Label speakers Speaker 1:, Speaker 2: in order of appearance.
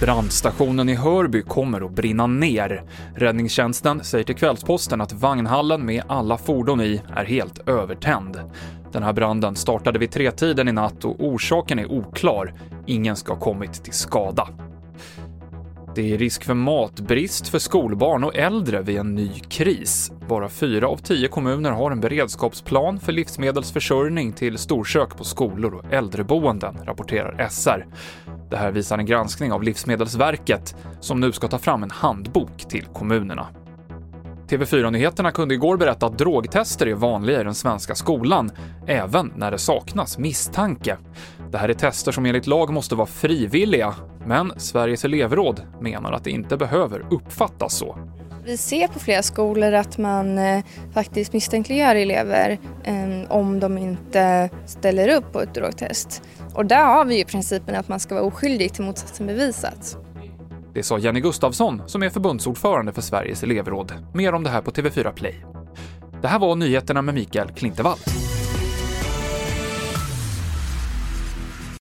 Speaker 1: Brandstationen i Hörby kommer att brinna ner. Räddningstjänsten säger till Kvällsposten att vagnhallen med alla fordon i är helt övertänd. Den här branden startade vid tretiden i natt och orsaken är oklar. Ingen ska ha kommit till skada. Det är risk för matbrist för skolbarn och äldre vid en ny kris. Bara fyra av tio kommuner har en beredskapsplan för livsmedelsförsörjning till storkök på skolor och äldreboenden, rapporterar SR. Det här visar en granskning av Livsmedelsverket som nu ska ta fram en handbok till kommunerna. TV4-nyheterna kunde igår berätta att drogtester är vanliga i den svenska skolan, även när det saknas misstanke. Det här är tester som enligt lag måste vara frivilliga, men Sveriges elevråd menar att det inte behöver uppfattas så.
Speaker 2: Vi ser på flera skolor att man eh, faktiskt misstänkliggör elever eh, om de inte ställer upp på ett drogtest. Och där har vi ju principen att man ska vara oskyldig till motsatsen bevisats.
Speaker 1: Det sa Jenny Gustafsson, som är förbundsordförande för Sveriges elevråd. Mer om det här på TV4 Play. Det här var nyheterna med Mikael Klintevall.